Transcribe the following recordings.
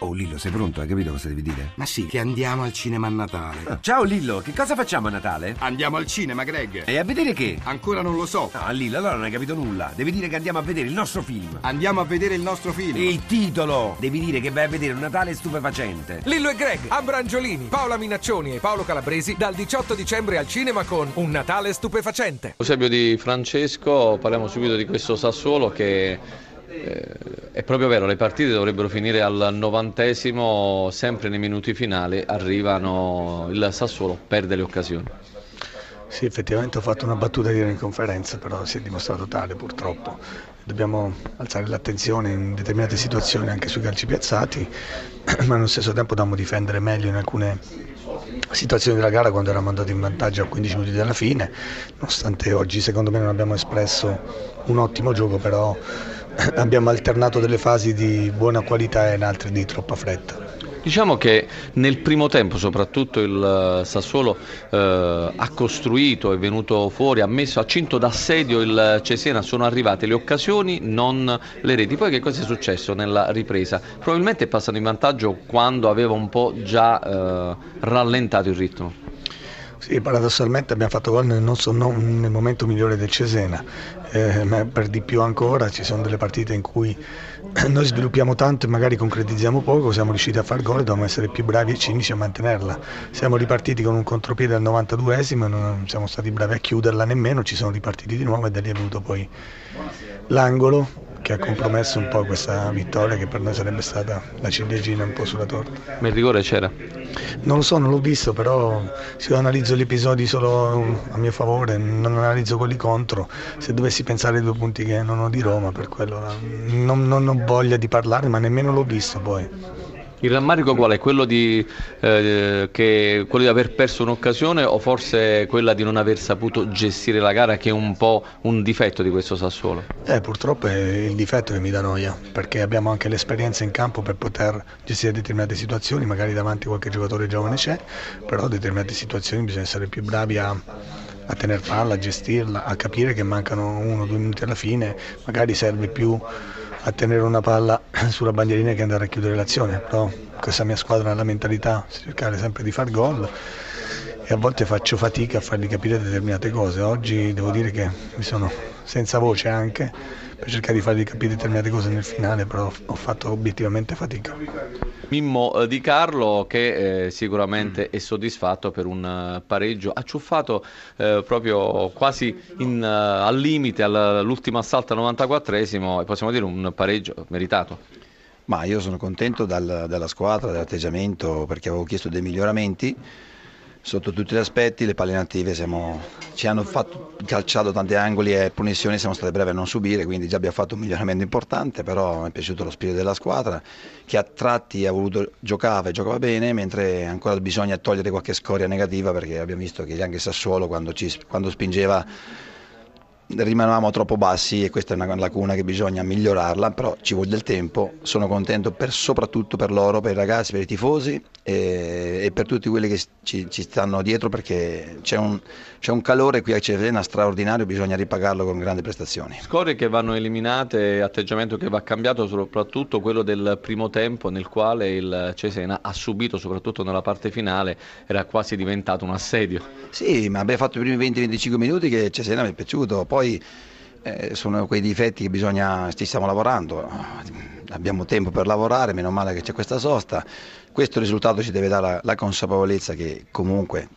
Oh Lillo, sei pronto? Hai capito cosa devi dire? Ma sì, che andiamo al cinema a Natale. Ah, ciao Lillo, che cosa facciamo a Natale? Andiamo al cinema, Greg. E a vedere che? Ancora non lo so. No, Lillo, allora non hai capito nulla. Devi dire che andiamo a vedere il nostro film. Andiamo a vedere il nostro film. Il titolo! Devi dire che vai a vedere un Natale stupefacente. Lillo e Greg, Abrangiolini, Paola Minaccioni e Paolo Calabresi dal 18 dicembre al cinema con Un Natale stupefacente. Eusebio di Francesco, parliamo subito di questo Sassuolo che eh, è proprio vero, le partite dovrebbero finire al novantesimo, sempre nei minuti finali arrivano, il Sassuolo perde le occasioni. Sì, effettivamente ho fatto una battuta ieri in conferenza, però si è dimostrato tale purtroppo. Dobbiamo alzare l'attenzione in determinate situazioni anche sui calci piazzati, ma allo stesso tempo dobbiamo difendere meglio in alcune situazioni della gara quando eravamo andati in vantaggio a 15 minuti dalla fine, nonostante oggi secondo me non abbiamo espresso un ottimo gioco, però abbiamo alternato delle fasi di buona qualità e in altre di troppa fretta. Diciamo che nel primo tempo soprattutto il Sassuolo eh, ha costruito, è venuto fuori, ha messo, ha cinto d'assedio il Cesena, sono arrivate le occasioni, non le reti. Poi che cosa è successo nella ripresa? Probabilmente è passato in vantaggio quando aveva un po' già eh, rallentato il ritmo. Sì, paradossalmente abbiamo fatto gol nel, nostro, nel momento migliore del Cesena, eh, ma per di più ancora ci sono delle partite in cui noi sviluppiamo tanto e magari concretizziamo poco, siamo riusciti a far gol e dobbiamo essere più bravi e cinici a mantenerla. Siamo ripartiti con un contropiede al 92esimo e non siamo stati bravi a chiuderla nemmeno, ci sono ripartiti di nuovo e da lì è venuto poi l'angolo che ha compromesso un po' questa vittoria che per noi sarebbe stata la ciliegina un po' sulla torta. Ma il rigore c'era? Non lo so, non l'ho visto, però se io analizzo gli episodi solo a mio favore, non analizzo quelli contro, se dovessi pensare ai due punti che non ho di Roma, per quello non, non ho voglia di parlare, ma nemmeno l'ho visto poi. Il rammarico qual è? Quello di, eh, che, quello di, aver perso un'occasione o forse quella di non aver saputo gestire la gara che è un po' un difetto di questo Sassuolo? Eh, purtroppo è il difetto che mi dà noia, perché abbiamo anche l'esperienza in campo per poter gestire determinate situazioni, magari davanti qualche giocatore giovane c'è, però in determinate situazioni bisogna essere più bravi a, a tener palla, a gestirla, a capire che mancano uno o due minuti alla fine, magari serve più a tenere una palla sulla bandierina che andare a chiudere l'azione, però questa mia squadra ha la mentalità di cercare sempre di far gol e a volte faccio fatica a fargli capire determinate cose. Oggi devo dire che mi sono senza voce anche per cercare di fargli capire determinate cose nel finale, però ho fatto obiettivamente fatica. Mimmo eh, Di Carlo che eh, sicuramente è soddisfatto per un uh, pareggio acciuffato eh, proprio quasi in, uh, al limite all'ultimo assalto al 94esimo e possiamo dire un pareggio meritato. Ma io sono contento dal, dalla squadra, dell'atteggiamento perché avevo chiesto dei miglioramenti sotto tutti gli aspetti, le palle inattive siamo, ci hanno fatto, calciato tanti angoli e punizioni, siamo stati brevi a non subire, quindi già abbiamo fatto un miglioramento importante, però mi è piaciuto lo spirito della squadra che a tratti ha voluto giocare e giocava bene, mentre ancora bisogna togliere qualche scoria negativa perché abbiamo visto che anche Sassuolo quando, ci, quando spingeva rimanevamo troppo bassi e questa è una lacuna che bisogna migliorarla, però ci vuole del tempo, sono contento per, soprattutto per loro, per i ragazzi, per i tifosi e, e per tutti quelli che ci, ci stanno dietro perché c'è un, c'è un, calore qui a Cesena straordinario, bisogna ripagarlo con grandi prestazioni. Scorie che vanno eliminate, atteggiamento che va cambiato, soprattutto quello del primo tempo nel quale il Cesena ha subito, soprattutto nella parte finale, era quasi diventato un assedio. Sì, ma abbiamo fatto i primi 20-25 minuti che Cesena mi è piaciuto, poi eh, sono quei difetti che bisogna, ci stiamo lavorando, abbiamo tempo per lavorare, meno male che c'è questa sosta, questo risultato ci deve dare la, la consapevolezza che comunque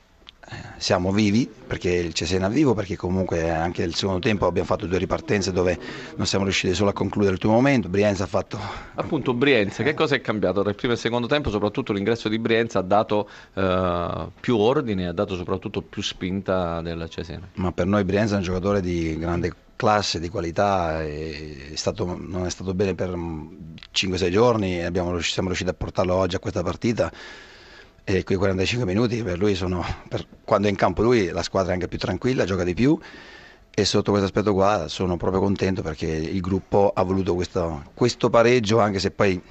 siamo vivi perché il Cesena è vivo perché comunque anche nel secondo tempo abbiamo fatto due ripartenze dove non siamo riusciti solo a concludere l'ultimo momento. Brienza ha fatto appunto Brienza che cosa è cambiato? Tra il primo e il secondo tempo soprattutto l'ingresso di Brienza ha dato eh, più ordine ha dato soprattutto più spinta del Cesena. Ma per noi Brienza è un giocatore di grande classe, di qualità, è stato, non è stato bene per 5-6 giorni, abbiamo, siamo riusciti a portarlo oggi a questa partita e quei 45 minuti per lui sono, per, quando è in campo lui la squadra è anche più tranquilla, gioca di più. E sotto questo aspetto qua sono proprio contento perché il gruppo ha voluto questo, questo pareggio anche se poi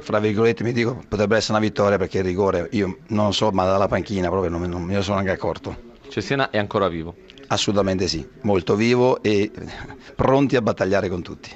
fra virgolette mi dico potrebbe essere una vittoria perché il rigore io non lo so ma dalla panchina proprio non, non me ne sono anche accorto. Cesena è ancora vivo? Assolutamente sì, molto vivo e pronti a battagliare con tutti.